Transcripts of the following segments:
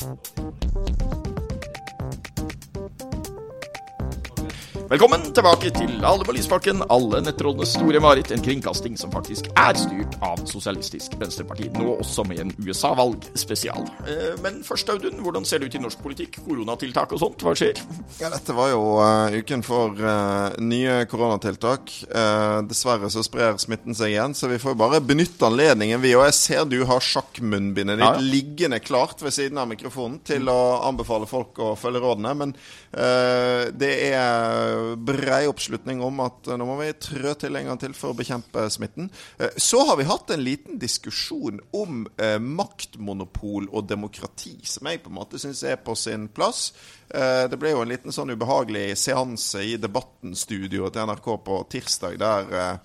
Thank Velkommen tilbake til Alle på Lysbakken, alle nettrollenes store mareritt. En kringkasting som faktisk er styrt av Sosialistisk Venstreparti, nå også med en USA-valg spesial. Eh, men først, Audun, hvordan ser det ut i norsk politikk? Koronatiltak og sånt, hva skjer? Ja, Dette var jo uh, uken for uh, nye koronatiltak. Uh, dessverre så sprer smitten seg igjen, så vi får bare benytte anledningen, vi. Og jeg ser du har sjakkmunnbindet ditt ja, ja. liggende klart ved siden av mikrofonen til å anbefale folk å følge rådene. Men det er brei oppslutning om at eh, nå må vi trø til en gang til for å bekjempe smitten. Eh, så har vi hatt en liten diskusjon om eh, maktmonopol og demokrati, som jeg på en måte syns er på sin plass. Det ble jo en liten sånn ubehagelig seanse i Debatten-studioet til NRK på tirsdag, der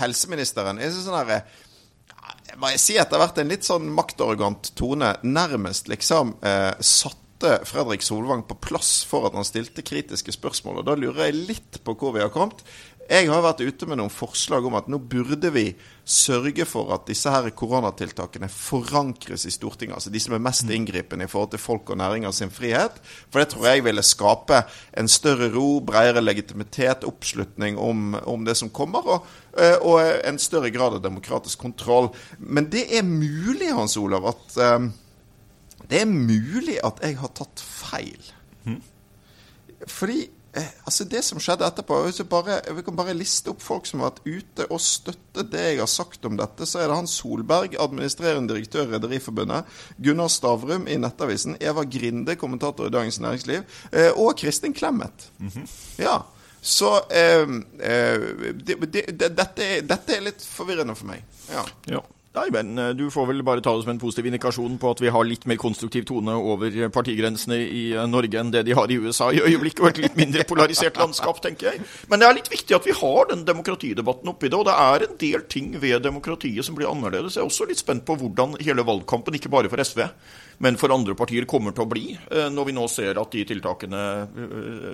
helseministeren er sånn herre må jeg si at det har vært en litt sånn maktarrogant tone. Nærmest liksom eh, satt satte Fredrik Solvang på plass for at han stilte kritiske spørsmål. Og Da lurer jeg litt på hvor vi har kommet. Jeg har vært ute med noen forslag om at nå burde vi sørge for at disse her koronatiltakene forankres i Stortinget. Altså de som er mest inngripende i forhold til folk og næringer sin frihet. For det tror jeg ville skape en større ro, bredere legitimitet, oppslutning om, om det som kommer. Og, eh, og, en større grad av demokratisk kontroll. Men det er mulig, Hans Olav, at um, det er mulig at jeg har tatt feil. Mm. Fordi eh, altså det som skjedde etterpå bare, Vi kan bare liste opp folk som har vært ute og støttet det jeg har sagt om dette. Så er det han Solberg, administrerende direktør i Rederiforbundet. Gunnar Stavrum i Nettavisen. Eva Grinde, kommentator i Dagens Næringsliv. Eh, og Kristin Clemet. Mm -hmm. Ja. Så eh, eh det, det, dette, dette, er litt forvirrende for meg. Ja. ja. Nei, men eh, du får vel bare ta det som en positiv indikasjon på at vi har litt mer konstruktiv tone over partigrensene i eh, Norge enn det de har i USA i øyeblikket, og et litt mindre polarisert landskap, tenker jeg. Men det er litt viktig at vi har den demokratidebatten oppi det, og det er en del ting ved demokratiet som blir annerledes. Jeg er også litt spent på hvordan hele valgkampen, ikke bare for SV, men for andre partier kommer til å bli, eh, når vi nå ser at de tiltakene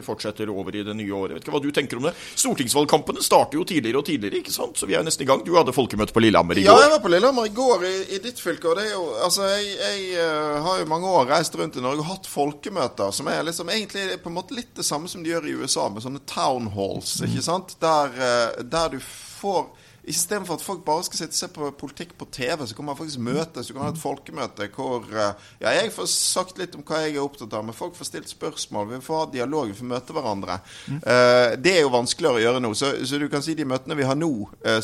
fortsetter over i det nye året. Vet ikke hva du tenker om det? Stortingsvalgkampene starter jo tidligere og tidligere, ikke sant? Så vi er nesten i gang. Du hadde folkemøte på Lillehammer i går. Ja, jeg var på Lillehammer i går i, i, ditt fylke. og det er jo, altså Jeg, jeg uh, har jo mange år reist rundt i Norge og hatt folkemøter som er liksom egentlig på en måte litt det samme som de gjør i USA, med sånne town halls. ikke sant? Der, der du får Istedenfor at folk bare skal sitte og se på politikk på TV, så kan man faktisk møtes. Du kan ha et folkemøte hvor uh, Ja, jeg får sagt litt om hva jeg er opptatt av, men folk får stilt spørsmål. Vi får ha dialog, vi får møte hverandre. det er jo vanskeligere å gjøre nå. Så, så, du kan si de møtene vi har nå,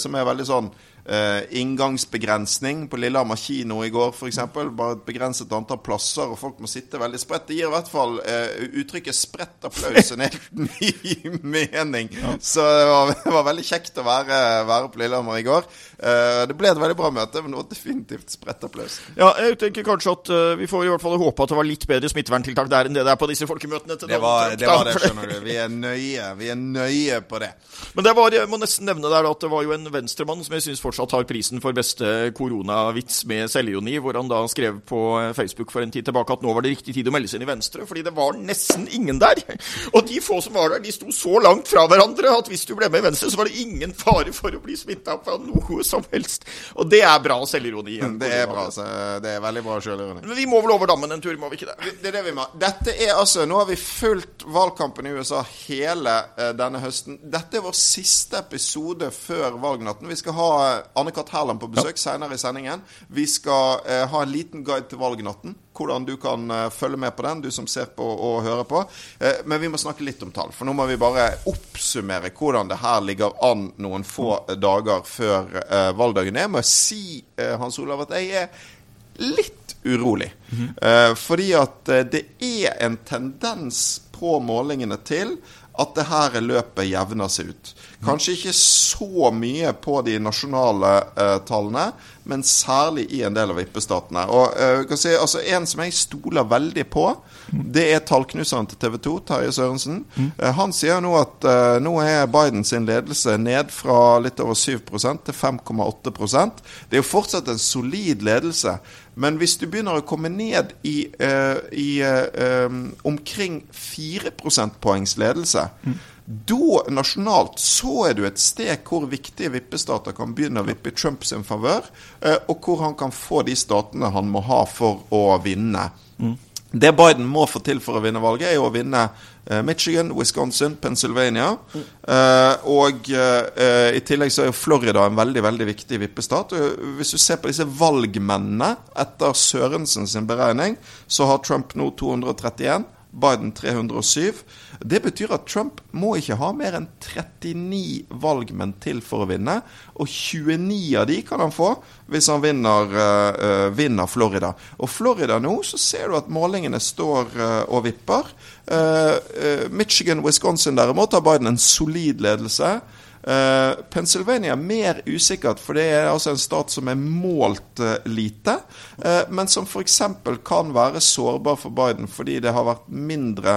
som er veldig sånn Uh, inngangsbegrensning på Lillehammer kino i går f.eks. Bare et begrenset antall plasser, og folk må sitte veldig spredt. Det gir i hvert fall uh, uttrykket 'spredt applaus' en helt ny mening. Ja. Så det var, det var, veldig kjekt å være, være på Lillehammer i går. Uh, det ble et veldig bra møte, men det var definitivt spredt applaus. Ja, jeg tenker kanskje at vi får i hvert fall håpe at det var litt bedre smitteverntiltak der enn det det er på disse folkemøtene. det var det, var det skjønner du. Vi er nøye. Vi er nøye på det. Men det var, jeg må nesten nevne der at det var jo en venstremann som jeg syns fortsatt fortsatt har prisen for beste koronavits med selvironi, hvor han da skrev på Facebook for en tid tilbake at nå var det riktig tid å melde seg inn i Venstre, fordi det var nesten ingen der. Og de få som var der, de sto så langt fra hverandre at hvis du ble med i Venstre, så var det ingen fare for å bli smitta av noe som helst. Og det er bra selvironi. Det er bra. Det er veldig bra selvironi. Men vi må vel over dammen en tur, må vi ikke det? Det er det vi må. Dette er altså Nå har vi fulgt valgkampen i USA hele uh, denne høsten. Dette er vår siste episode før valgnatten. Vi skal ha Anne-Kat. Herland på besøk ja. senere i sendingen. Vi skal eh, ha en liten guide til valgnatten. Hvordan du kan eh, følge med på den, du som ser på og hører på. Eh, men vi må snakke litt om tall. For nå må vi bare oppsummere hvordan det her ligger an noen få dager før eh, valgdagen. Jeg må si, eh, Hans Olav, at jeg er litt urolig. Mm -hmm. fordi at det er en tendens på målingene til at det her løpet jevner seg ut. Kanskje ikke så mye på de nasjonale uh, tallene, men særlig i en del av vippestatene. Og uh, si, altså, En som jeg stoler veldig på, det er tallknuseren til TV 2, Terje Sørensen. Uh, han sier nå at nå er Bidens ledelse ned fra litt over 7 til 5,8% Det er jo fortsatt en solid ledelse. Men hvis du begynner å komme ned i, uh, i um, omkring 4 prosentpoengs ledelse, mm. Da nasjonalt så er du et sted hvor viktige vippestater kan begynne å vippe i Trumps favør, uh, og hvor han kan få de statene han må ha for å vinne. Mm. Det Biden må få til for å vinne valget, er jo å vinne eh, Michigan, Wisconsin, Pennsylvania. Eh, og eh, i tillegg så er jo Florida en veldig veldig viktig vippestat. Og hvis du ser på disse valgmennene etter Sørensen sin beregning, så har Trump nå 231. Biden 307. Det betyr at Trump må ikke ha mer enn 39 valgmenn til for å vinne. Og 29 av de kan han få hvis han vinner, uh, vinner Florida. Og Florida nå så ser du at målingene står uh, og vipper. Uh, Michigan, Wisconsin derimot har Biden en solid ledelse. Pennsylvania er mer usikkert, for det er altså en stat som er målt lite, men som f.eks. kan være sårbar for Biden fordi det har vært mindre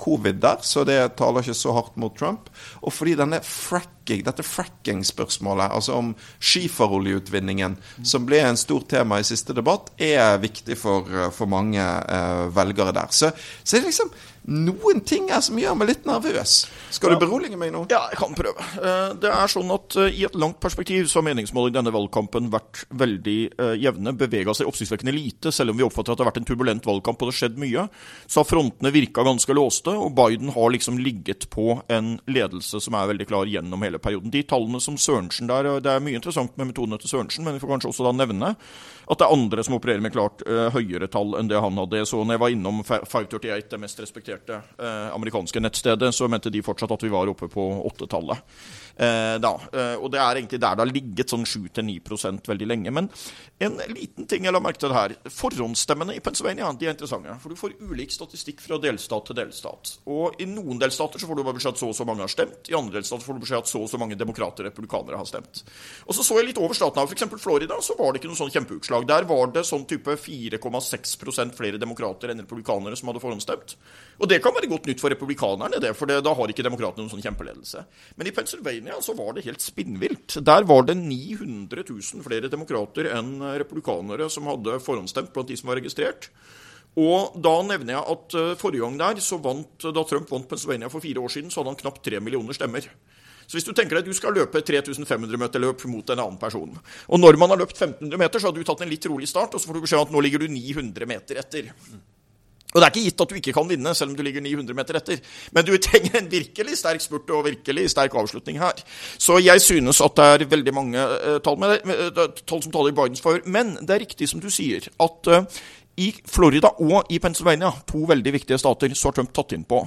covid der, så det taler ikke så hardt mot Trump. Og fordi denne fracking, dette fracking-spørsmålet, altså om skiferoljeutvinningen, som ble en stort tema i siste debatt, er viktig for, for mange velgere der. Så, så det er liksom noen ting her som gjør meg litt nervøs. Skal du berolige meg nå? Ja, jeg kan prøve. Eh, det er sånn at eh, I et langt perspektiv så har meningsmål i denne valgkampen vært veldig jevne. Bevega seg oppsiktsvekkende lite, selv om vi oppfatter at det har vært en turbulent valgkamp og det har skjedd mye. Så har frontene virka ganske låste, og Biden har liksom ligget på en ledelse som er veldig klar gjennom hele perioden. De tallene som Sørensen der, Det er mye interessant med metodene til Sørensen, men vi får kanskje også da nevne at det er andre som opererer med klart uh, høyere tall enn det han hadde. Så når jeg var innom 538, det mest respekterte eh, amerikanske nettstedet, så mente de fortsatt at vi var oppe på åttetallet. Eh, da. Eh, og det er egentlig der det har ligget sånn 7-9% veldig lenge. Men en liten ting jeg la merke til her. Forhåndsstemmene i Pennsylvania de er interessante. For du får ulik statistikk fra delstat til delstat. Og i noen delstater så får du bare beskjed at så og så mange har stemt. I andre delstater får du beskjed at så og så mange demokrater og republikanere har stemt. Og så så jeg litt over staten av f.eks. Florida, så var det ikke noe sånn kjempeutslag. Der var det sånn type 4,6% flere demokrater enn republikanere som hadde forhåndsstemt. Og det kan være godt nytt for republikanerne, det, for det, da har ikke demokratene noen sånn kjempeledelse. Men i så var det helt spinnvilt. Der var det 900 000 flere demokrater enn republikanere som hadde forhåndsstemt blant de som var registrert. Og da nevner jeg at uh, forrige gang der, så vant, da Trump vant Pennsylvania for fire år siden, så hadde han knapt tre millioner stemmer. Så hvis du tenker deg at du skal løpe 3500 meter løp mot en annen person, og når man har løpt 1500 meter, så har du tatt en litt rolig start, og så får du beskjed om at nå ligger du 900 meter etter. Og Det er ikke gitt at du ikke kan vinne, selv om du ligger 900 meter etter. Men du trenger en virkelig sterk spurt og virkelig sterk avslutning her. Så jeg synes at det er veldig mange uh, tall, med, uh, tall, som taler i Bidens favør. Men det er riktig som du sier, at uh, i Florida og i Pennsylvania, to veldig viktige stater, så har Trump tatt inn på.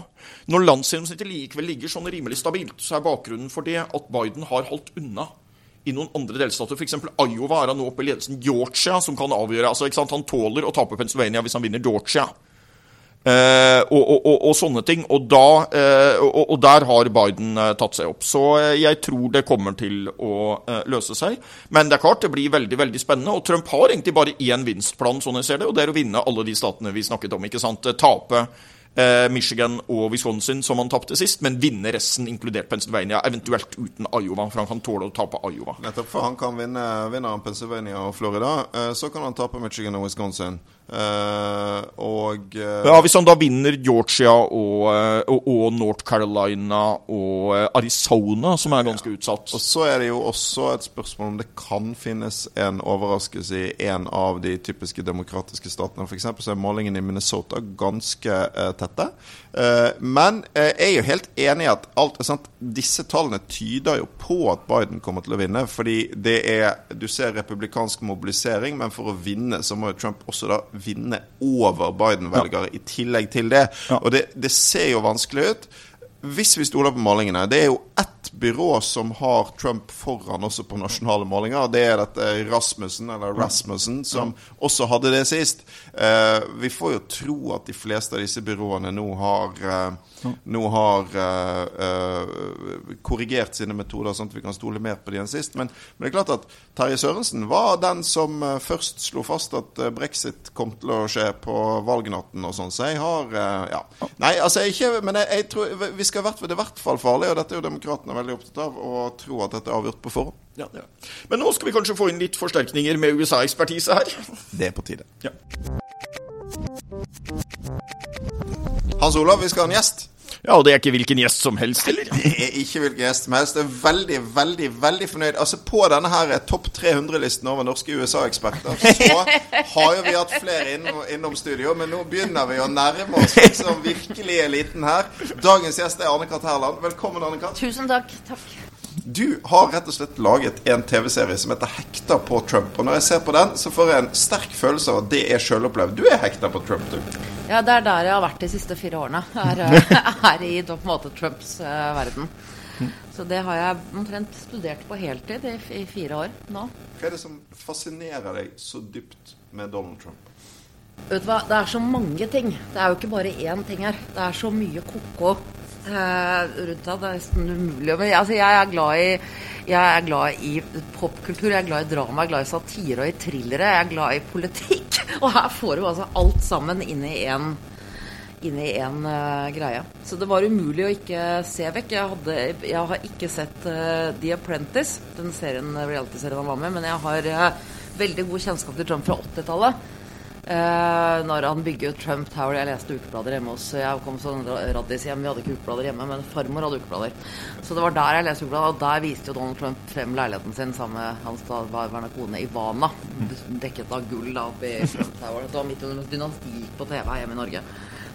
Når landsgjennomsnittet likevel ligger sånn rimelig stabilt, så er bakgrunnen for det at Biden har holdt unna i noen andre delstater. F.eks. Iowa er han nå oppe i ledelsen. Georgia, som kan avgjøre. altså Han tåler å tape Pennsylvania hvis han vinner Georgia. Uh, og, og, og, og, sånne ting. Da, uh, og, der har Biden uh, tatt seg opp. Så jeg tror det kommer til å løse seg. Men det er klart det blir veldig veldig spennende. Og Trump har egentlig bare én vinstplan, sånn jeg ser det, og det er å vinne alle de statene vi snakket om. ikke sant? Tape Michigan og Wisconsin, som han tapte sist, men vinne resten, inkludert Pennsylvania, eventuelt uten Iowa. For han kan tåle å tape Iowa. Nettopp, for han kan vinne vinner Pennsylvania og Florida. Så kan han tape Michigan og Wisconsin. Uh, og uh, Ja, Hvis han da vinner Georgia og, uh, og, og North Carolina og Arizona, som er ganske ja. utsatt Og Så er det jo også et spørsmål om det kan finnes en overraskelse i en av de typiske demokratiske statene. F.eks. så er målingene i Minnesota ganske tette. men jeg er jo helt enig i at alt, sant, disse tallene tyder jo på at Biden kommer til å vinne. Fordi det er Du ser republikansk mobilisering, men for å vinne så må jo Trump også da vinne over Biden-velgere ja. i tillegg til det. Ja. Og det, det ser jo vanskelig ut. Hvis vi stoler på målingene Det er jo ett byrå som har Trump foran også på nasjonale målinger. Det er dette Rasmussen, eller Rasmussen, som også hadde det sist. Eh, vi får jo tro at de fleste av disse byråene nå har eh, nå har uh, korrigert sine metoder, sånn at vi kan stole mer på de enn sist. Men, men, det er klart at Terje Sørensen var den som først slo fast at brexit kom til å skje på valgnatten og sånn. Så jeg har ja. Nei, altså ikke Men jeg, jeg tror vi skal hvert, det er i hvert fall farlig, og dette er jo demokratene veldig opptatt av, å tro at dette er avgjort på forhånd. Ja, ja. Men nå skal vi kanskje få inn litt forsterkninger med USA-ekspertise her. Det er på tide. Ja. Hans Olav, vi skal ha en gjest. Ja, Og det er ikke hvilken gjest som helst, eller? Det er ikke hvilken gjest som helst. Jeg er veldig, veldig veldig fornøyd. Altså På denne her topp 300-listen over norske USA-eksperter, så har jo vi hatt flere innom, innom, studio, men nå begynner vi å nærme oss liksom virkelig eliten her. Dagens gjest er Anne Kat. Herland. Velkommen, Anne Kat. Tusen takk. Takk. Du har rett og slett laget en TV-serie som heter 'Hekta på Trump'. Og når jeg ser på den, så får jeg en sterk følelse av at det er sjølopplevd. Du er hekta på Trump, du. Ja, det er der jeg har vært de siste fire årene. Er, er i på en måte Trumps uh, verden. Så det har jeg omtrent studert på heltid i, i fire år nå. Hva er det som fascinerer deg så dypt med Donald Trump? Vet du hva, Det er så mange ting. Det er jo ikke bare én ting her. Det er så mye ko-ko eh, rundt deg. Det er nesten umulig. Men altså, jeg er glad i jeg er glad i popkultur, jeg er glad i drama, jeg er glad i satire og i thrillere. Jeg er glad i politikk. Og her får du altså alt sammen inn i én inn i én uh, greie. Så det var umulig å ikke se vekk. Jeg, hadde, jeg har ikke sett uh, The Apprentice, den serien, reality-serien han var med, men jeg har uh, veldig god kjennskap til Trump fra 80-tallet. Uh, når han bygger Trump Tower Jeg leste ukeblader hjemme hos Jeg kom sånn raddis hjem, vi hadde ikke ukeblader hjemme, men farmor hadde ukeblader. Så det var der jeg leste ukeblader, og der viste jo Donald Trump frem leiligheten sin sammen med hans daværende kone Ivana. Dekket av gull da oppe i Trump Tower. Det var midt under dynasti på TV hjemme i Norge.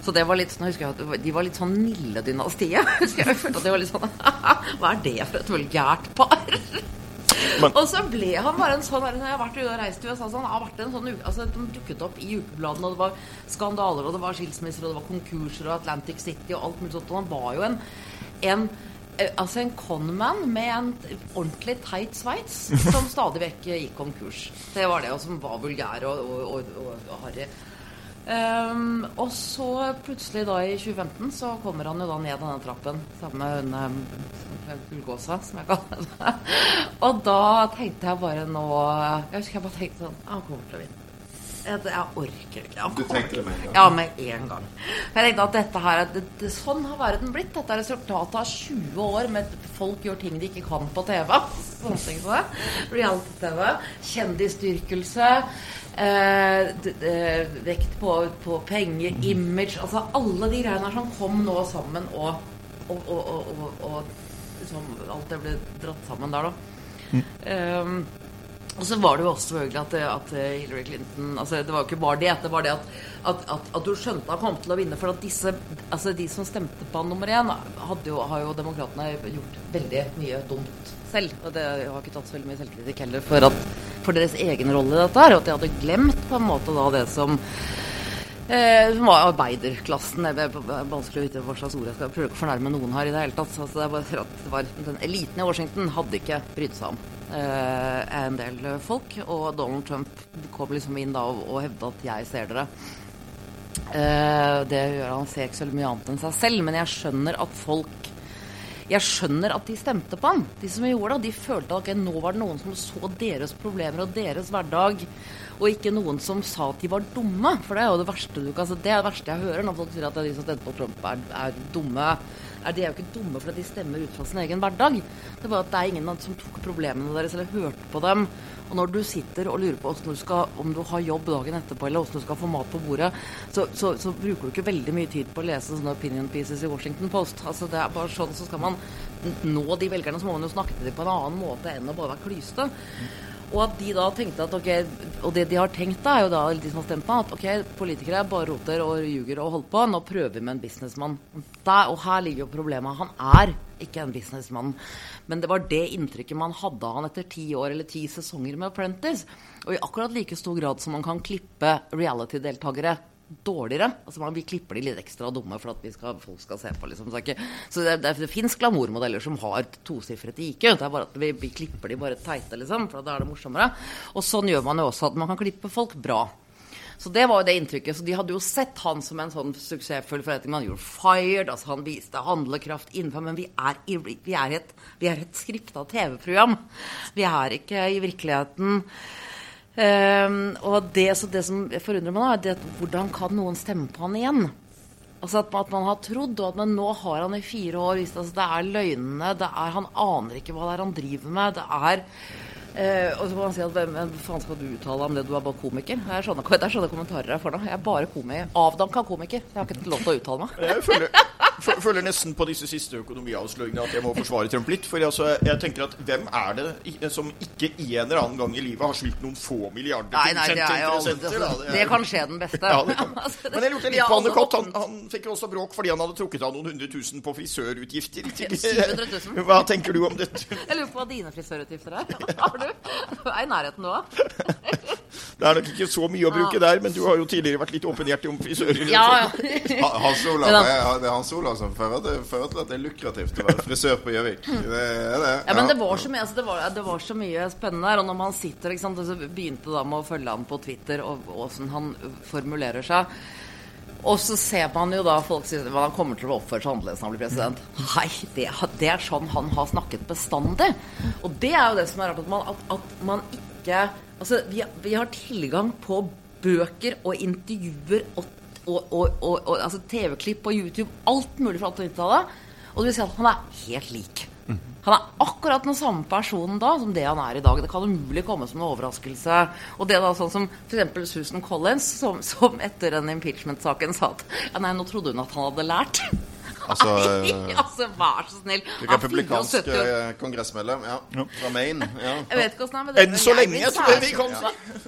Så det var litt sånn, husker jeg De var litt sånn milde dynastiet. Husker jeg følte at det var litt sånn Hva er det for et vulgært par? Men, og så ble han bare en sånn Når jeg har vært og reist i USA, så han har vært en sånn altså, De dukket opp i ukebladene, og det var skandaler, og det var skilsmisser, og det var konkurser, og Atlantic City og alt mulig sånt. Og han var jo en, en eh, Altså en conman med en ordentlig teit sveits som stadig vekk gikk konkurs. Det var det, og som var vulgær og, og, og, og harry. Um, og så plutselig da i 2015 så kommer han jo da ned denne trappen sammen med hun Gullgåsa, som jeg kaller det. og da tenkte jeg bare nå Jeg husker jeg bare tenkte sånn Han kommer til å vinne. Jeg, jeg orker ikke. Du tenkte det med en gang? Ja, med en gang. Jeg tenkte at dette her, det, det, Sånn har verden blitt. Dette er resultatet av 20 år med folk gjør ting de ikke kan på TV. Sånne ting som det. Reality-TV. Kjendisdyrkelse. Eh, vekt på, på, penger, image Altså alle de greiene som kom nå sammen og, og, og, og liksom, alt det ble dratt sammen der, da. Mm. Um, og så var det jo også selvfølgelig at, at, Hillary Clinton altså Det var jo ikke bare det. Det var det at, at, at du skjønte han kom til å vinne. For at disse, altså de som stemte på han nummer én, jo, har jo demokratene gjort veldig mye dumt selv. Og det har ikke tatt så veldig mye selvkritikk heller for, for deres egen rolle i dette her. Og at de hadde glemt på en måte da det som Eh, var arbeiderklassen. Det er vanskelig å vite hva slags ord jeg skal prøve å fornærme noen her i det hele tatt. Altså, det var, det var, den eliten i Washington hadde ikke brydd seg om eh, en del folk. Og Donald Trump kom liksom inn da og, og hevda at 'jeg ser dere'. Eh, det gjør han ser ikke så mye annet enn seg selv, men jeg skjønner at folk jeg skjønner at de stemte på han. De som gjorde det, de følte at okay, nå var det noen som så deres problemer og deres hverdag og ikke noen som sa at de var dumme. For det er jo det verste du kan altså, Det er det verste jeg hører når folk sier at de som stemte på Trump, er, er dumme. Er de er jo ikke dumme fordi de stemmer ut fra sin egen hverdag. Det er bare at det er ingen som tok problemene deres eller hørte på dem. Og når du sitter og lurer på du skal, om du har jobb dagen etterpå, eller hvordan du skal få mat på bordet, så, så, så, bruker du ikke veldig mye tid på å lese sånne opinion pieces i Washington Post. Altså det er bare sånn, Så skal man nå de velgerne, så må man jo snakke til dem på en annen måte enn å bare være klyste. Og at de da tenkte at ok, Og det de har tenkt da, er jo da de som har stemt på at ok, politikere bare roter og ljuger og holder på. Nå prøver vi med en businessmann. Og her ligger jo problemet. Han er ikke en businessmann. Men det var det inntrykket man hadde av han etter ti år eller ti sesonger med Apprentice. Og i akkurat like stor grad som man kan klippe reality-deltakere dårligere. Altså man, Vi klipper de litt ekstra dumme for at skal, folk skal se på. Liksom. Så, så det, det, det fins glamourmodeller som har tosifret IQ. Det er bare at vi, vi, klipper de bare teite, liksom, for da er det morsommere. Og sånn gjør man jo også at man kan klippe folk bra. Så det var jo det inntrykket. Så de hadde jo sett han som en sånn suksessfull forretning. Man gjorde fired, altså han viste handlekraft innenfor. Men vi er, i, vi er et, vi et skripta TV-program. Vi er ikke i virkeligheten Um, og det, det, som forundrer meg, er hvordan kan noen stemme på han igjen? Altså at, at, man har trodd, og at man nå har han i fire år visst altså Det er løgnene, det er, han aner ikke hva det er han driver med. Det er uh, Og så må man si at hvem faen skal du uttale om det, du er bare komiker? Det er sånne, det er sånne kommentarer jeg får nå. Jeg er bare komiker. Avdanka komiker. Jeg har ikke lov til å uttale meg. Jeg føler føler nesten på disse siste økonomiavsløringene at jeg må forsvare Trump litt. For altså, jeg tenker at hvem er det som ikke en eller annen gang i livet har skyldt noen få milliarder Nei, nei, det er jo aldri altså, Det kan skje den beste. Ja, det kan. Altså, Men jeg lurte litt på Anne Kott. Han, han fikk også bråk fordi han hadde trukket av noen hundre tusen på frisørutgifter. Hva tenker du om dette? Jeg lurer på hva dine frisørutgifter er. Har du? Du er i nærheten nå. Det er nok ikke så mye å bruke der, men du har jo tidligere vært litt åpenhjertig om frisører. Ja, ja. Hans Olav, det er Hans Olav som fører til, at det er lukrativt å være frisør på Gjøvik. Det er det. Ja, men det var så mye, altså, det var, det var så mye spennende der. Og når man sitter ikke sant, så begynte da med å følge ham på Twitter og åssen han formulerer seg. Og så ser man jo da folk sier at han kommer til å oppføre seg annerledes når han blir president. Nei, det, det er sånn han har snakket bestandig. Og det er jo det som er rart, at man, at, at man ikke Altså, vi, vi har tilgang på bøker og intervjuer og, og, og, og, og altså TV-klipp på YouTube, alt mulig fra 1890-tallet. Og du vil si at han er helt lik. Han er akkurat den samme personen da som det han er i dag. Det kan umulig komme som en overraskelse. Og det da sånn som f.eks. Susan Collins, som, som etter den impeachment-saken sa at nei, nå trodde hun at han hadde lært. Altså, Nei, eh, altså, vær så snill. Er Republikansk 74 år. eh, kongressmedlem, ja. Fra Maine. Ja. Jeg vet ikke hvordan det er. Enn så lenge, jeg tror jeg vi kom.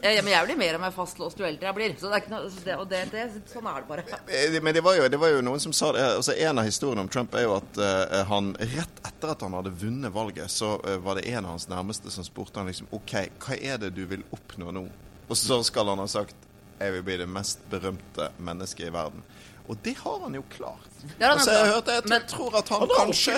Ja, ja, men jeg blir mer og mer fastlåst jo eldre jeg blir. Så det er ikke noe, det, og det, det, sånn er det bare. Eh, Men det var, jo, det var jo noen som sa det altså En av historiene om Trump er jo at uh, han rett etter at han hadde vunnet valget, så uh, var det en av hans nærmeste som spurte han liksom OK, hva er det du vil oppnå nå? Og så skal han ha sagt jeg vil bli det mest berømte mennesket i verden. Og det har han jo klart. Det altså, jeg, hørte, jeg tror, Men- tror at han, Han kanskje.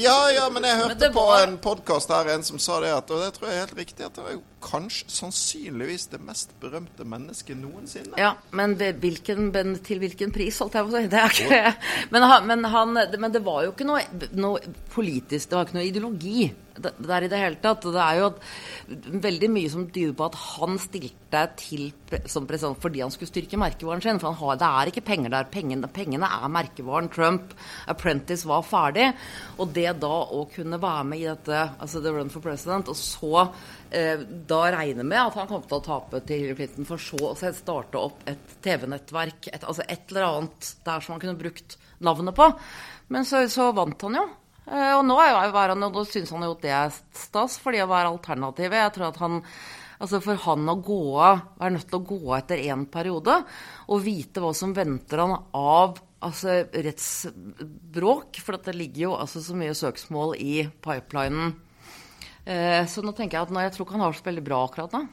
Ja, ja, men jeg hørte på var- en podkast her en som sa det, at, og det tror jeg er helt riktig, at det er jo kanskje sannsynligvis det mest berømte mennesket noensinne. Ja, men, ved hvilken, men til hvilken pris, holdt jeg på å si. Det er ikke, men, han, men, han, men det var jo ikke noe, noe politisk, det var ikke noe ideologi der i det hele tatt. Det er jo veldig mye som tyder på at han stilte til som president fordi han skulle styrke merkevaren sin. For har, det er ikke penger der. Pengene, pengene er merkevaren. Trump, Apprentice var ferdig. Og det da å kunne være med i dette, altså The Run for President, og så eh, da regne med at han kom til å tape til Hillary Clinton, for så å starte opp et TV-nettverk, altså et eller annet der som han kunne brukt navnet på. Men så, så vant han jo. Eh, og nå er han, nå syns han jo at det er stas, fordi å være alternativet. Jeg tror at han Altså For han å gå av, være nødt til å gå etter én periode og vite hva som venter han av altså rettsbråk, for det ligger jo altså så mye søksmål i pipelinen. Eh, så nå tenker jeg at nå, jeg tror ikke han har det så veldig bra akkurat nå.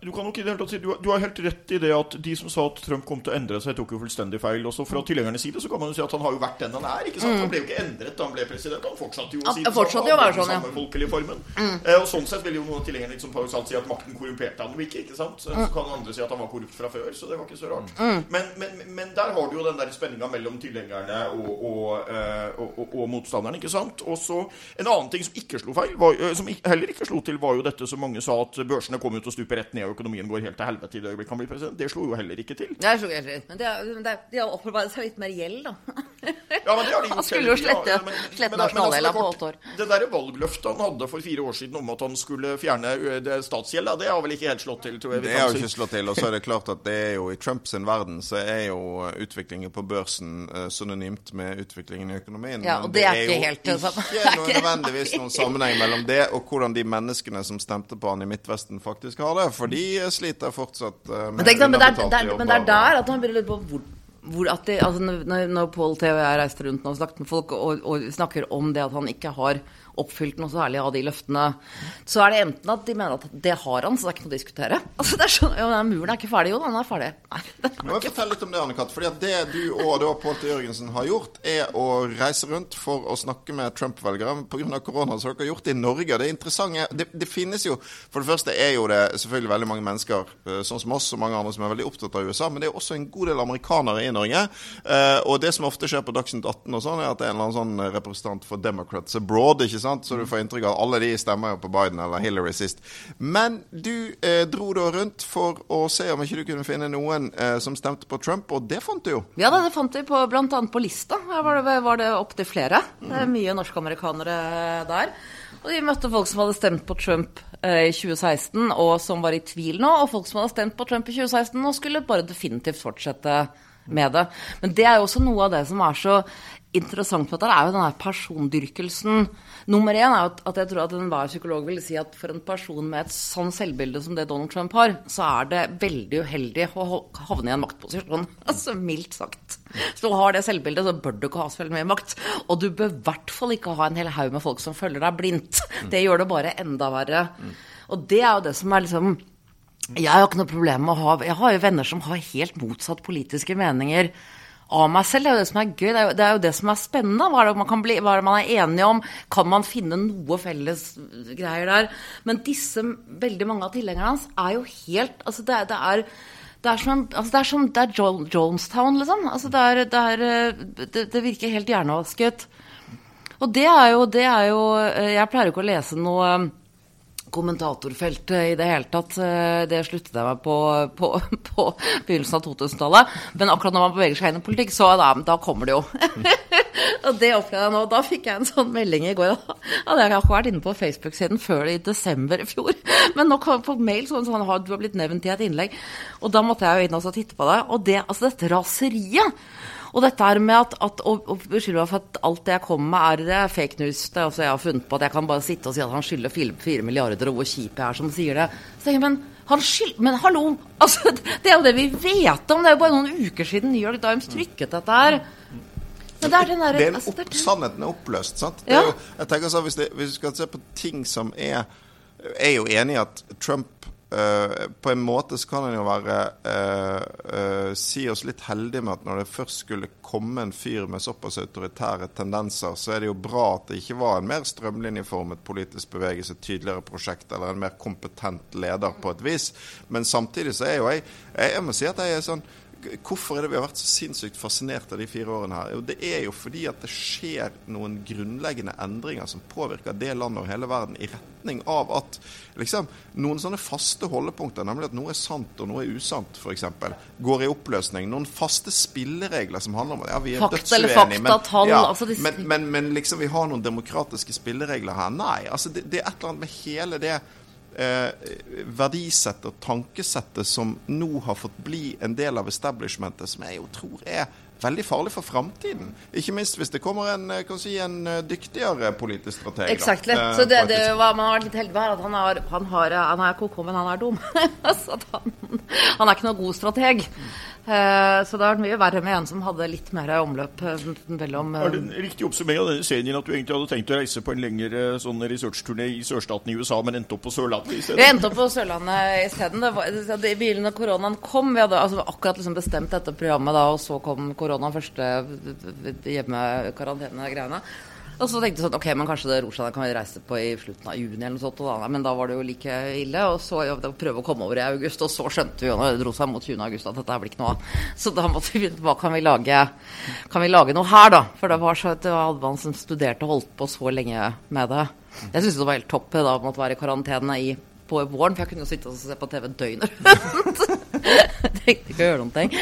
Du kan nok i det hele tatt si, du, har- helt rett i det at de som sa at Trump kom til å endre seg, tok jo fullstendig feil. Også fra tilhengernes side så kan man jo si at han har jo vært den han er. ikke sant? Han ble jo ikke endret da han ble president. Han fortsatte jo å si det samme, han hadde sånn, ja. samme folkelige formen. Eh, og sånn sett vil jo noen av tilhengerne liksom paradoksalt si at makten korrumperte han jo ikke. ikke sant? Så kan andre si at han var korrupt fra før, så det var ikke så rart. Men, men, men der har du jo den der spenninga mellom tilhengerne og, og, eh, og, og, og motstanderne, ikke sant? Og så en annen ting som ikke slo feil, var, eh, som heller ikke slo til, var jo dette som mange sa, at børsene kom til å stupe rett ned, og økonomien går helt til helvete i det øyeblikket han blir president. Det slo jo heller ikke til. Det slo så til. men det det er, de har opparbeidet seg litt mer gjeld, da. Ja, men det har de Han skulle jo slette- ja, men- slette men altså, det er på åtte år. Det derre valgløftet han hadde for fire år siden om at han skulle fjerne det statsgjelda, det har vel ikke helt slått til, tror jeg. vi Det har jo ikke slått til. Og så er det klart at det er jo i Trumps verden så er jo utviklingen på børsen synonymt med utviklingen i økonomien. Ja, og det er ikke jo helt det samme. ikke nødvendigvis noen sammenheng mellom det og hvordan de menneskene som stemte på han i Midtvesten, faktisk har det. For de sliter fortsatt med Men, tenk, men, det er, det er, men det er der at man begynner å lure på hvor, hvor at det, altså når, når Paul T og jeg reiste rundt og snakket med folk og, og snakker om det at han ikke har oppfylt noe særlig av de løftene, så er det enten at de mener at det har han, så det er ikke noe å diskutere. Altså det er sånn, ja, den Muren er ikke ferdig. Jo, den er ferdig. Nei, den er Må jeg fortelle litt om det, Anne-Kat. Fordi at det du og da Pål T. Jørgensen har gjort, er å reise rundt for å snakke med Trump-velgere. Pga. korona så har dere gjort det i Norge. Det interessante det, det finnes jo For det første er jo det selvfølgelig veldig mange mennesker, eh, sånn som oss og mange andre, som er veldig opptatt av USA. Men det er også en god del amerikanere i Norge. Eh, og det som ofte skjer på Dagsnytt 18 og sånn, er at det er en eller annen sånn representant for Democrats abroad, ikke sant? Så du får inntrykk av at alle de stemmer jo på Biden eller Hillary sist. Men du eh, dro da rundt for å se om ikke du kunne finne noen eh, som stemte på Trump, og det fant du jo. Ja, det fant vi på, blant annet på lista. Her var det, var det opptil flere. Det er mye norskamerikanere der. Og de møtte folk som hadde stemt på Trump eh, i 2016, og som var i tvil nå, og folk som hadde stemt på Trump i 2016 og skulle bare definitivt fortsette med det. Men det er jo også noe av det som er så interessant med dette, er jo denne persondyrkelsen. Nummer én er at jeg tror at enhver psykolog vil si at for en person med et sånn selvbilde som det Donald Trump har, så er det veldig uheldig å havne i en maktposisjon. Altså mildt sagt. Så du har det selvbildet, så bør du ikke ha så veldig mye makt. Og du bør i hvert fall ikke ha en hel haug med folk som følger deg blindt. Det gjør det bare enda verre. Og det er jo det som er liksom Jeg har ikke noe problem med å ha Jeg har jo venner som har helt motsatt politiske meninger av meg selv. Det er jo det som er gøy. Det er jo det, er jo det som er spennende. Hva er, det man kan bli, hva er det man er enige om? Kan man finne noe felles greier der? Men disse, veldig mange av tilhengerne hans, er jo helt Altså, det, det er det er som, altså det er, som, det er Jonestown, liksom. Altså det, er, det, er, det, det virker helt hjernevasket. Og det er jo, det er jo Jeg pleier ikke å lese noe kommentatorfeltet i det hele tatt. Eh, det sluttet jeg meg på på, på begynnelsen av 2000-tallet. Men akkurat når man beveger seg inn i politikk, så da, da kommer det jo. og det opplevde jeg nå. Da fikk jeg en sånn melding i går. Hadde jeg ikke vært inne på Facebook-siden før i desember i fjor. Men nå kom jeg på mail sånn, sånn du har blitt nevnt i et innlegg. Og da måtte jeg jo inn og titte på det. Og det, altså dette raseriet og dette her med at, at å, å beskylde meg for at alt det jeg kommer med, er, er fake news det er altså Jeg har funnet på at jeg kan bare sitte og si at han skylder fire milliarder, og hvor kjip jeg er som sier det. Så tenker jeg, men, men hallo! Altså, det er jo det vi vet om. Det er jo bare noen uker siden New York Dimes trykket dette her. Men det er den der, det er opp, Sannheten er oppløst. sant? Ja. Jo, jeg tenker så, hvis, det, hvis, vi skal se på ting som er Jeg er jo enig i at Trump Uh, på en måte så kan en jo være uh, uh, Si oss litt heldig med at når det først skulle komme en fyr med såpass autoritære tendenser, så er det jo bra at det ikke var en mer strømlinjeformet politisk bevegelse, tydeligere prosjekt eller en mer kompetent leder på et vis. Men samtidig så er jo jeg Jeg, jeg må si at jeg er sånn Hvorfor er det vi har vært så sinnssykt fascinert av de fire årene her? Jo, det er jo fordi at det skjer noen grunnleggende endringer som påvirker det landet og hele verden i retning av at liksom, noen sånne faste holdepunkter, nemlig at noe er sant og noe er usant, f.eks., går i oppløsning. Noen faste spilleregler som handler om at ja, vi er fakta dødsuenige, men, ja, altså det... men, men, men, liksom vi har noen demokratiske spilleregler her. Nei, altså det, det er et eller annet med hele det eh, verdisettet og tankesettet som nå har fått bli en del av establishmentet, som jeg jo tror er veldig farlig for framtiden. Ikke minst hvis det kommer en, eh, si, en eh, dyktigere politisk strateg. Exakt. Eh, så det, det var, man har vært litt heldig med, at han, har, han, har, han er koko, men han er dum. altså, han, han, er ikke noen god strateg. Eh, så det har vært mye verre med en som hadde litt mer omløp eh, mellom Er det en riktig oppsummering av denne serien at du egentlig hadde tenkt å reise på en lengre sånn researchturné i sørstaten i USA, men endte opp på Sørlandet isteden? Vi endte opp på Sørlandet isteden. I bilen da koronaen kom Vi hadde altså, akkurat liksom bestemt dette programmet da, og så kom koronaen, første hjemmekarantene-greiene. Og så tenkte jeg sånn, ok, men kanskje det Roshan kan vi reise på i slutten av juni, eller noe sånt, men da var det jo like ille. Og så ja, prøve å komme over i august, og så skjønte vi jo når det dro seg mot 20. august at dette blir ikke noe av. Så da måtte vi hva kan vi lage Kan vi lage noe her, da? For det var så at det var man som studerte og holdt på så lenge med det. Jeg syntes det var helt topp da å måtte være i karantene i på våren, for jeg kunne jo sitte og se på TV døgnet rundt. Trengte ikke å gjøre noen ting.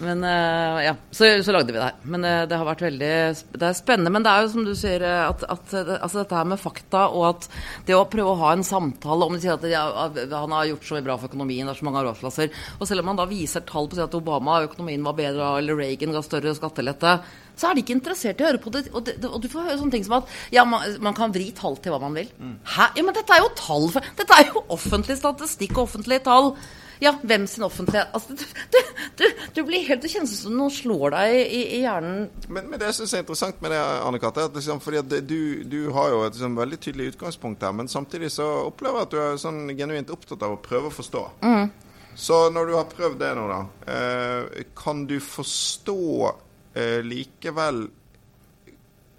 Men uh, ja, så, så, lagde vi det her. Men uh, det har vært veldig Det er spennende. Men det er jo som du sier, eh, at, at altså dette her med fakta, og at det å prøve å ha en samtale om de sier at ja, han har gjort så mye bra for økonomien, det er så mange arbeidsplasser. Og selv om man da viser tall på at Obama økonomien var bedre, eller Reagan ga større skattelette, så er de ikke interessert i å høre på det. Og, det, og du får høre sånne ting som at ja, man, man, kan vri tall til hva man vil. Hæ? Ja, men dette er jo tall for Dette er jo offentlig statistikk og offentlige tall. Ja, hvem sin offentlighet altså, du, du, du, blir helt Det kjennes som noen slår deg i, i hjernen. Men, men det jeg syns er interessant med det, Anne Katte, at liksom, fordi at du, du, har jo et liksom, veldig tydelig utgangspunkt her, men samtidig så opplever jeg at du er sånn genuint opptatt av å prøve å forstå. Mm. Så når du har prøvd det nå, da, eh, kan du forstå eh, likevel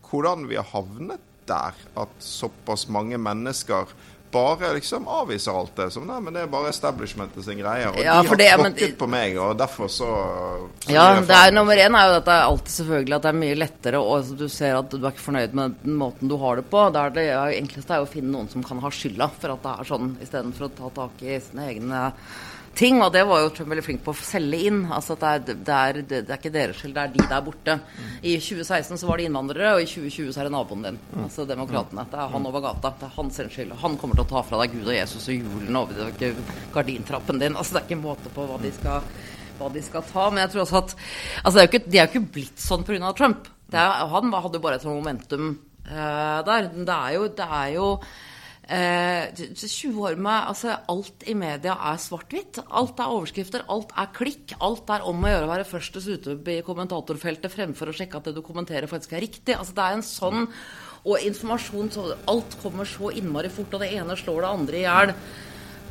hvordan vi har havnet der at såpass mange mennesker bare liksom avviser alt det som nei, men det er bare establishmentet sin greie. Og ja, de har det, tråkket men, på meg, og derfor så, så Ja, det er nummer én er jo at det er alltid selvfølgelig at det er mye lettere, og altså, du ser at du er ikke fornøyd med den måten du har det på. Det er det enkleste er jo å finne noen som kan ha skylda for at det er sånn, istedenfor å ta tak i sine egne ting, og det var jo Trump veldig flink på å selge inn. Altså det er, det er, det er ikke deres skyld, det er de der borte. I 2016 så var det innvandrere, og i 2020 så er det naboen din. Altså demokratene. Det er han over gata. Det er hans skyld. Han kommer til å ta fra deg Gud og Jesus og julen over gardintrappen din. Altså det er ikke måte på hva de skal hva de skal ta. Men jeg tror også at altså det er jo ikke, De er jo ikke blitt sånn pga. Trump. Er, han hadde jo bare et momentum uh, der. Det er jo, det er jo 20 år med altså Alt i media er svart-hvitt. Alt er overskrifter, alt er klikk. Alt er om å gjøre å være førstest ute i kommentatorfeltet fremfor å sjekke at det du kommenterer, faktisk er riktig. Altså Det er en sånn Og informasjon så Alt kommer så innmari fort, og det ene slår det andre i hjel.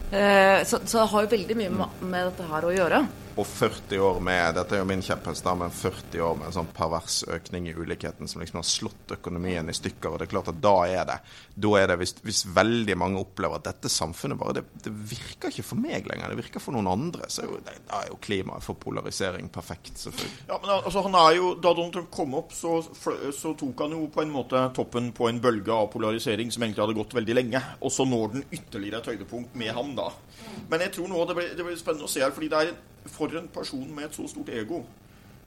Uh, så, så det har jo veldig mye med dette her å gjøre og 40 år med dette er jo min kjepphest men 40 år med en sånn pervers økning i ulikheten som liksom har slått økonomien i stykker. og det er klart at Da er det, da er det hvis, hvis veldig mange opplever at dette samfunnet bare det, det, virker ikke for meg lenger, det virker for noen andre, så er jo, det, da er jo klimaet for polarisering perfekt, selvfølgelig. Ja, men altså han er jo, Da Donald Trump kom opp, så, så tok han jo på en måte toppen på en bølge av polarisering som egentlig hadde gått veldig lenge. Og så når den ytterligere et høydepunkt med ham da. Men jeg tror nå det blir, det blir spennende å se her, fordi det er en for en person med et så stort ego,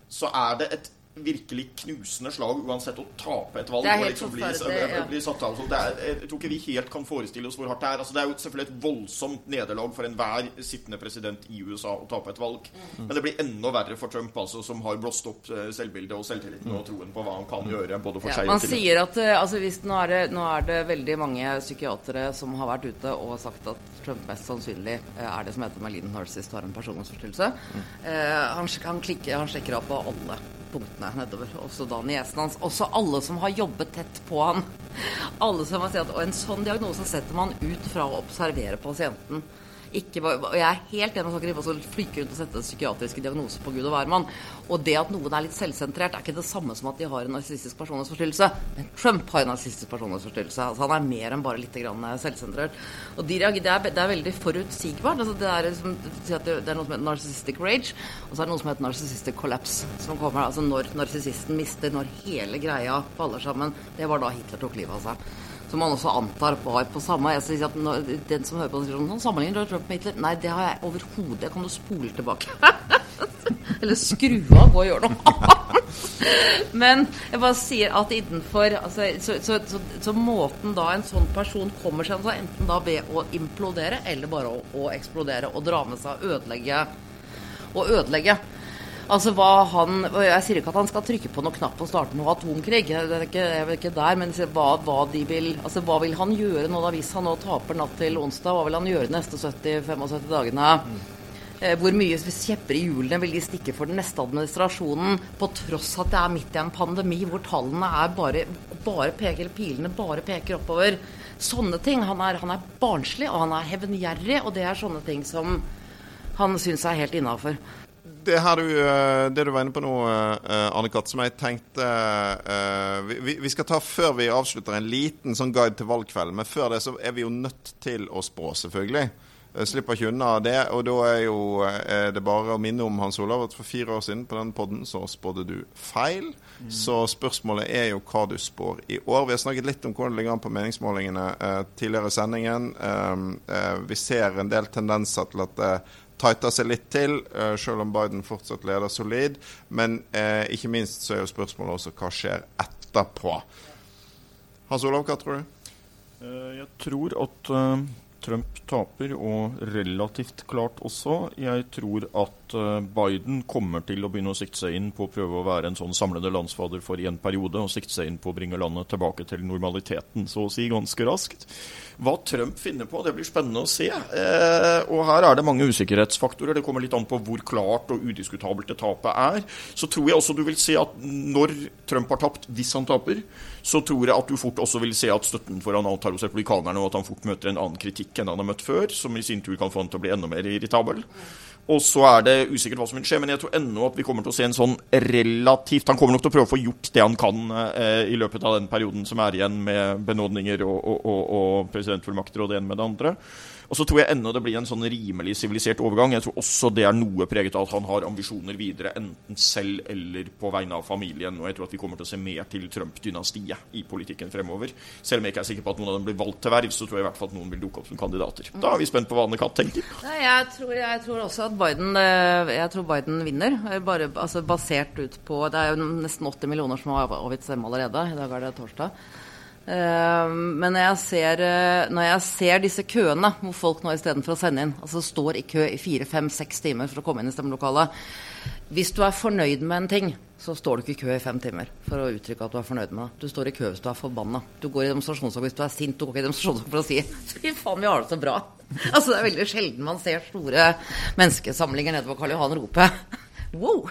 så er det et virkelig knusende slag uansett å tape et valg. Det er helt liksom bli, ja. bli satt av. Er, jeg tror ikke vi helt kan forestille oss hvor hardt det er. Altså, det er jo selvfølgelig et voldsomt nederlag for enhver sittende president i USA å tape et valg. Mm. Men det blir enda verre for Trump, altså, som har blåst opp eh, selvbildet og selvtilliten og troen på hva han kan gjøre. både for ja, seg Man sier at eh, altså, hvis nå er, det, nå er det veldig mange psykiatere som har vært ute og sagt at Trump mest sannsynlig eh, er det som heter Malin Narcissist, har en personlighetsforstyrrelse. Mm. Eh, han, han, klikker, han sjekker av på alle punktene nedover. Også da niesen hans. Også alle som har jobbet tett på han. Alle som har sett at En sånn diagnose setter man ut fra å observere pasienten. Ikke, og jeg er helt enig med Sakariv som flyker rundt og setter psykiatriske diagnoser på Gud og hvermann. Og det at noen er litt selvsentrert, er ikke det samme som at de har en narsissistisk personlighetsforstyrrelse. Men Trump har en narsissistisk personlighetsforstyrrelse. Altså, han er mer enn bare litt selvsentrert. Og de, det, er, det, er, veldig forutsigbart. Altså, det, er, liksom, det, er, noe som heter narcissistic rage, og så er det noe som heter narcissistic collapse. Som kommer altså når narsissisten mister, når hele greia faller sammen. Det var da Hitler tok livet av seg som man også antar var på samme jeg synes at når, Den som hører på sånn Sammenligner Trump med Hitler? Nei, det har jeg overhodet. Jeg Kan jo spole tilbake? Eller skru av, gå og gjøre noe annet. Men jeg bare sier at innenfor altså, så, så, så, så, måten da en sånn person kommer seg altså, enten da ved å implodere eller bare å, å eksplodere og dra med seg ødelegge og ødelegge. Altså hva han Jeg sier ikke at han skal trykke på noen knapp og starte noe atomkrig. Det er ikke, jeg er ikke der, men hva, hva, de vil Altså hva vil han gjøre nå da hvis han nå taper natt til onsdag? Hva vil han gjøre de neste 70-75 dagene? Eh, hvor mye kjepper i hjulene vil de stikke for den neste administrasjonen, på tross at det er midt i en pandemi hvor tallene er bare, bare peker, pilene bare peker oppover. Sånne ting. Han er, han er barnslig, og han er hevngjerrig, og det er sånne ting som han syns er helt innafor det her du, eh, det du var inne på nå, eh, Anne-Kat., som jeg tenkte uh, vi, vi, skal ta før vi avslutter en liten sånn guide til valgkvelden. Men før det så er vi jo nødt til å spå, selvfølgelig. Slipper ikke unna det. Og da er jo er det bare å minne om Hans Olav at for fire år siden på den podden så spådde du feil. Mm. Så spørsmålet er jo hva du spår i år. Vi har snakket litt om hvordan det ligger an på meningsmålingene eh, tidligere i sendingen. Eh, eh, vi ser en del tendenser til at det tighter seg litt til, uh, selv om Biden fortsatt leder solid. Men uh, ikke minst så er jo spørsmålet også hva skjer etterpå. Hans Olav, hva tror du? Uh, jeg tror at Trump taper, og relativt klart også. Jeg tror at Biden kommer til å begynne å sikte seg inn på å prøve å være en sånn samlende landsfader for i en periode, og sikte seg inn på å bringe landet tilbake til normaliteten, så å si, ganske raskt. Hva Trump finner på, det blir spennende å se. Eh, og her er det mange usikkerhetsfaktorer. Det kommer litt an på hvor klart og udiskutabelt det tapet er. Så tror jeg også du vil se at når Trump har tapt, hvis han taper, så tror jeg at du fort også vil se at støtten for han avtar hos republikanerne, og at han fort møter en annen kritikk enn han har møtt før, som i sin tur kan få han til å bli enda mer irritabel. Og så er det usikkert hva som vil skje, men jeg tror ennå at vi kommer til å se en sånn relativt Han kommer nok til å prøve å få gjort det han kan eh, i løpet av den perioden som er igjen med benådninger og, og, og, og presidentfullmakter og det ene med det andre. Og så tror jeg ennå det blir en sånn rimelig sivilisert overgang. Jeg tror også det er noe preget av at han har ambisjoner videre, enten selv eller på vegne av familien. Og jeg tror at vi kommer til å se mer til Trump-dynastiet i politikken fremover. Selv om jeg ikke er sikker på at noen av dem blir valgt til verv, så tror jeg i hvert fall at noen vil dukke opp som kandidater. Da er vi spent på hva Anne Katt tenker. Nei, jeg, tror, jeg tror også at Biden, eh, jeg tror Biden vinner. Bare altså, basert ut på Det er jo nesten 80 millioner som har avgitt stemme allerede. I dag er det torsdag. Eh, men når jeg, ser, eh, når jeg ser disse køene hvor folk nå istedenfor å sende inn, altså står i kø i fire, fem, seks timer for å komme inn i stemmelokalet Hvis du er fornøyd med en ting, så står du ikke i kø i fem timer for å uttrykke at du er fornøyd med det. Du står i kø hvis du er forbanna. Du går i demonstrasjonstog hvis du er sint. Du går ikke i demonstrasjonstog for å si 'fy faen, vi har det så bra'. Altså, det er veldig sjelden man ser store menneskesamlinger nede på Karl Johan rope 'wow'.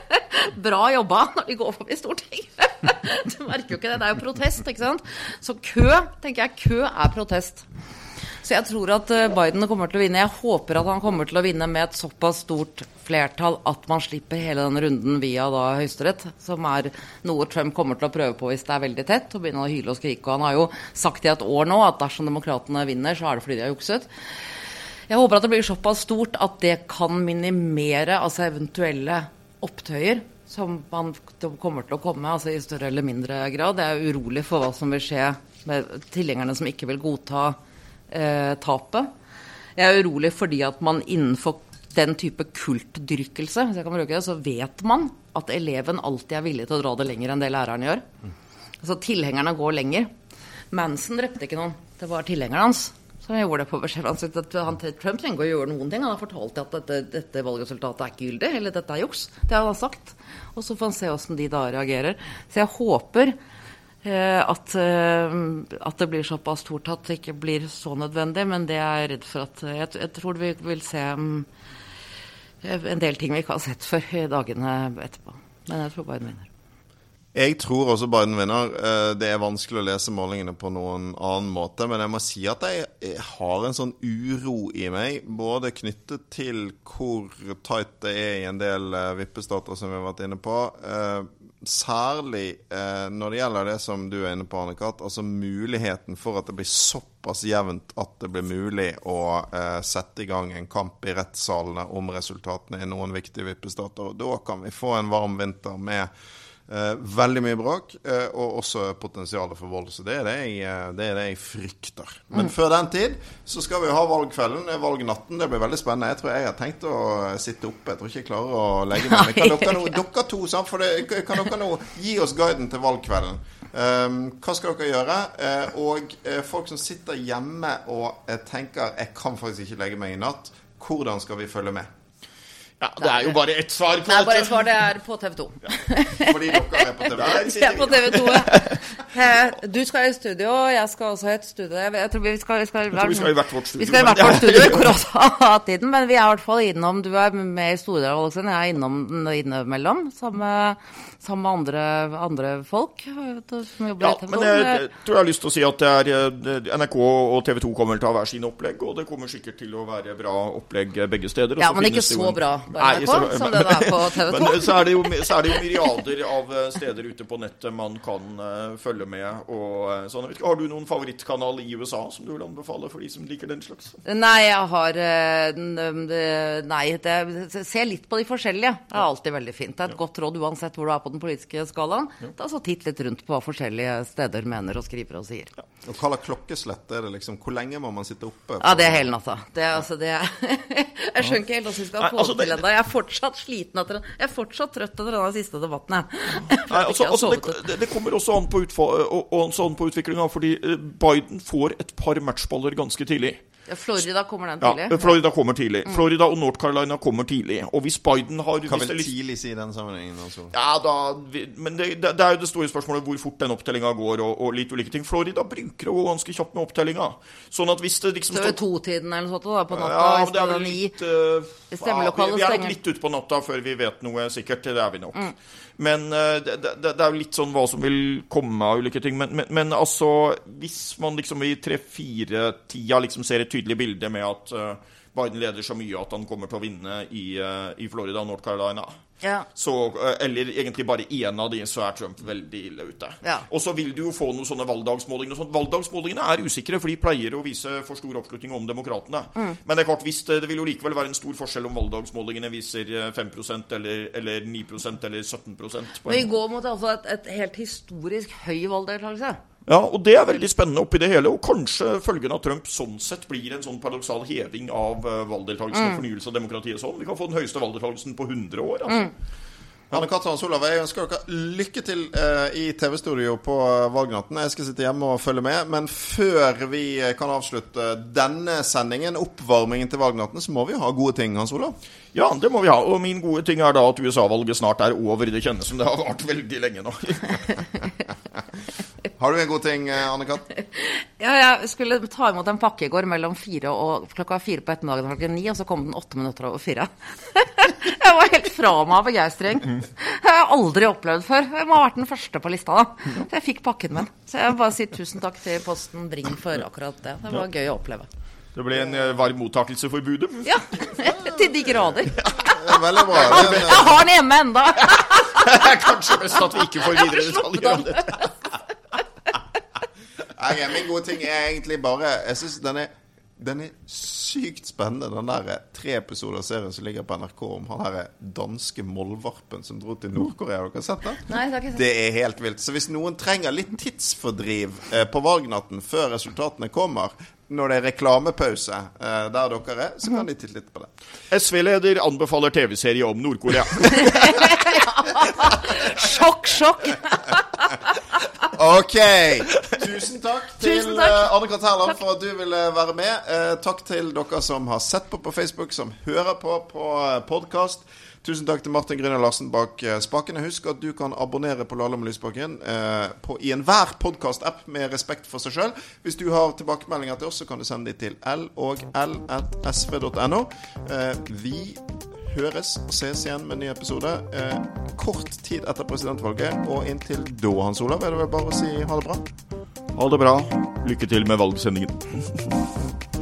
Bra jobba når de går forbi Stortinget. Du merker jo ikke det. Det er jo protest, ikke sant. Så kø, tenker jeg, kø er protest. Så jeg tror at eh, Biden kommer til å vinne. Jeg håper at han kommer til å vinne med et såpass stort flertall at man slipper hele den runden via da Høyesterett, som er noe Trump kommer til å prøve på hvis det er veldig tett, og begynne å hyle og skrike. Og han har jo sagt i et år nå at dersom demokratene vinner, så er det fordi de har jukset. Jeg håper at det blir såpass stort at det kan minimere altså eventuelle opptøyer som man kommer til å komme, altså i større eller mindre grad. Jeg er urolig for hva som vil skje med tilhengerne som ikke vil godta eh, tapet. Jeg er urolig fordi at man innenfor den type kultdyrkelse, hvis jeg kan bruke det, så vet man at eleven alltid er villig til å dra det lenger enn det læreren gjør. Altså tilhengerne går lenger. Manson drepte ikke noen, det var tilhengerne hans som gjorde det på beskjed. Han, han, Trump trenger å gjøre noen ting. Han har fortalt at dette, dette valgresultatet er ikke gyldig, eller dette er juks. Det har han sagt. Og så får han se hvordan de da reagerer. Så jeg håper eh, at, eh, at, det blir såpass stort at det ikke blir så nødvendig. Men det er jeg redd for at Jeg, jeg tror vi vil se um, en del ting vi ikke har sett før i dagene etterpå. Men jeg tror Biden vinner. Jeg tror også Biden vinner. Eh, det er vanskelig å lese målingene på noen annen måte. Men jeg må si at jeg har en sånn uro i meg, både knyttet til hvor tight det er i en del eh, vippestater, som vi har vært inne på. Eh, særlig når det gjelder det som du er inne på, Anne-Kat. Altså muligheten for at det blir såpass jevnt at det blir mulig å sette i gang en kamp i rettssalene om resultatene i noen viktige vippestater. Og da kan vi få en varm vinter med veldig mye bråk, eh, og også potensialet for vold. Så det er det jeg, eh, det er det jeg frykter. Men mm. før den tid så skal vi ha valgkvelden, eh, valgnatten. Det blir veldig spennende. Jeg tror jeg har tenkt å sitte oppe. Jeg tror ikke jeg klarer å legge meg. Men kan dere, no, dere to, det, kan dere nå gi oss guiden til valgkvelden? Um, hva skal dere gjøre? Uh, og uh, folk som sitter hjemme og uh, tenker 'jeg kan faktisk ikke legge meg i natt', hvordan skal vi følge med? Ja, Det er jo bare ett svar på dette. Bare ett svar, det er på TV 2. Ja. Fordi dere er på TV 2. Jeg er på TV 2. Du skal i studio, jeg skal også i et studio. Jeg tror vi skal, vi skal, tror vi skal i hvert vårt studio. Vi skal i hvert vårt studio i koronatiden, men vi er i hvert fall innom Du er med i Store Aleksen, jeg er innom innimellom. Sammen sammen med andre, andre folk som jobber ja, i TV 2. Men jeg, tror jeg har lyst til å si at det er, NRK og TV 2 kommer til å ha hver sine opplegg, og det kommer sikkert til å være bra opplegg begge steder. Ja, men ikke så bra på NRK så, som den er på TV 2. Så er, det jo, så er det jo myriader av eh, steder ute på nettet man kan uh, følge med. Og, uh, sånn. Har du noen favorittkanal i USA som du vil anbefale for de som liker den slags? Nei, jeg har uh, Nei, det, se litt på de forskjellige. Det er alltid veldig fint. Det er et ja. godt råd uansett hvor du er på den politiske skalaen. Ja. Da så titt litt rundt på hva forskjellige steder mener og skriver og sier. Ja. Og Hva slags klokkeslett er det? liksom? Hvor lenge må man sitte oppe? Ja, Det er hele natta. Det, altså, det er jeg skjønner ikke helt hvordan vi skal få altså, det ennå. Jeg er fortsatt sliten etter den. Jeg er fortsatt trøtt etter denne siste debatten. Jeg. Nei, altså, altså det, det, kommer også an på, på utviklinga, fordi eh, Biden får et par matchballer ganske tidlig. Florida kommer den tidlig. Ja, Florida kommer tidlig. Mm. Florida og North Carolina kommer tidlig. Og hvis Biden har Kan vel tidlig si den sammenhengen, altså? Ja, da Men det, det, er jo det store spørsmålet hvor fort den opptellinga går, og, og, litt ulike ting. Florida bruker å gå ganske kjapt med opptellinga. Sånn at hvis det liksom Så to-tiden eller noe sånt da, på natta? Ja, det er vel litt uh, ja, vi, vi, er nok litt ute på natta før vi vet noe sikkert. Det er vi nok. Mm. Men uh, det, det, det, er jo litt sånn hva som vil komme av ulike ting. Men, men, men altså, hvis man liksom i tre-fire-tida liksom ser et tydelig bilde med at uh, Biden leder så mye at han kommer til å vinne i, uh, i Florida og North Carolina. Ja. Så, uh, eller egentlig bare én av de, så er Trump veldig ille ute. Ja. Og så vil du jo få noen sånne valgdagsmålinger. Sånn. Valgdagsmålingene er usikre, for de pleier å vise for stor oppslutning om demokratene. Mm. Men det er klart, hvis det, vil jo likevel være en stor forskjell om valgdagsmålingene viser 5 eller, eller 9% eller 17% Vi går mot altså et, et helt historisk høy valgdeltakelse. Ja, og Det er veldig spennende oppi det hele. Og kanskje følgen av Trump sånn sett blir en sånn paradoksal heving av uh, valgdeltakelsen mm. og fornyelse av demokratiet. sånn. Vi kan få den høyeste valgdeltakelsen på 100 år. altså. Mm. Anne Katrin Olav, jeg ønsker dere lykke til eh, i TV-studio på uh, valgnatten. Jeg skal sitte hjemme og følge med. Men før vi kan avslutte denne sendingen, oppvarmingen til valgnatten, så må vi jo ha gode ting, Hans Olav? Ja, det må vi ha. Og min gode ting er da at USA-valget snart er over. Det kjennes som det har vart veldig lenge nå. Har du en god ting, eh, Anne Katt? Ja, jeg skulle ta imot en pakke i går mellom fire og klokka fire på ettermiddagen klokken ni, og så kom den åtte minutter over fire. jeg var helt fra meg av begeistring. Det har jeg aldri opplevd før. Jeg må ha vært den første på lista, da. Så jeg fikk pakken min. Så jeg vil bare si tusen takk til Posten Bring for akkurat det. Det var gøy å oppleve. Det ble en eh, varm mottakelse for budet? Ja, til de grader. Ja, veldig bra. Jeg har den hjemme enda. Kanskje best at vi ikke får videre detaljer om dette. Nei, min gode ting er egentlig bare Jeg syns den er den er sykt spennende, den der eh, tre episoder serien som ligger på NRK om han her danske mollvarpen som dro til Nord-Korea. Har dere sett? Nei, det, sett. det er helt vilt. Så hvis noen trenger litt tidsfordriv eh, på valgnatten før resultatene kommer, når det er reklamepause eh, der dere er, så kan de titte litt på det. SV-leder anbefaler TV-serie om Nord-Korea. sjokk, sjokk! OK. Tusen takk til Tusen takk. uh, Anne Kat. Herland for at du ville være med. Uh, takk til dere som har sett på på Facebook, som hører på på uh, podkast. Tusen takk til Martin Grüner Larsen bak uh, spakene. Husk at du kan abonnere på Lahlum Lysbakken uh, på, i enhver podkast-app med respekt for seg sjøl. Hvis du har tilbakemeldinger til oss, så kan du sende de til l og l.sv.no. Uh, vi høres og ses igjen med en ny episode eh, kort tid etter presidentvalget. Og inntil da, Hans Olav, er det vel bare å si ha det bra? Ha det bra. Lykke til med valgsendingen.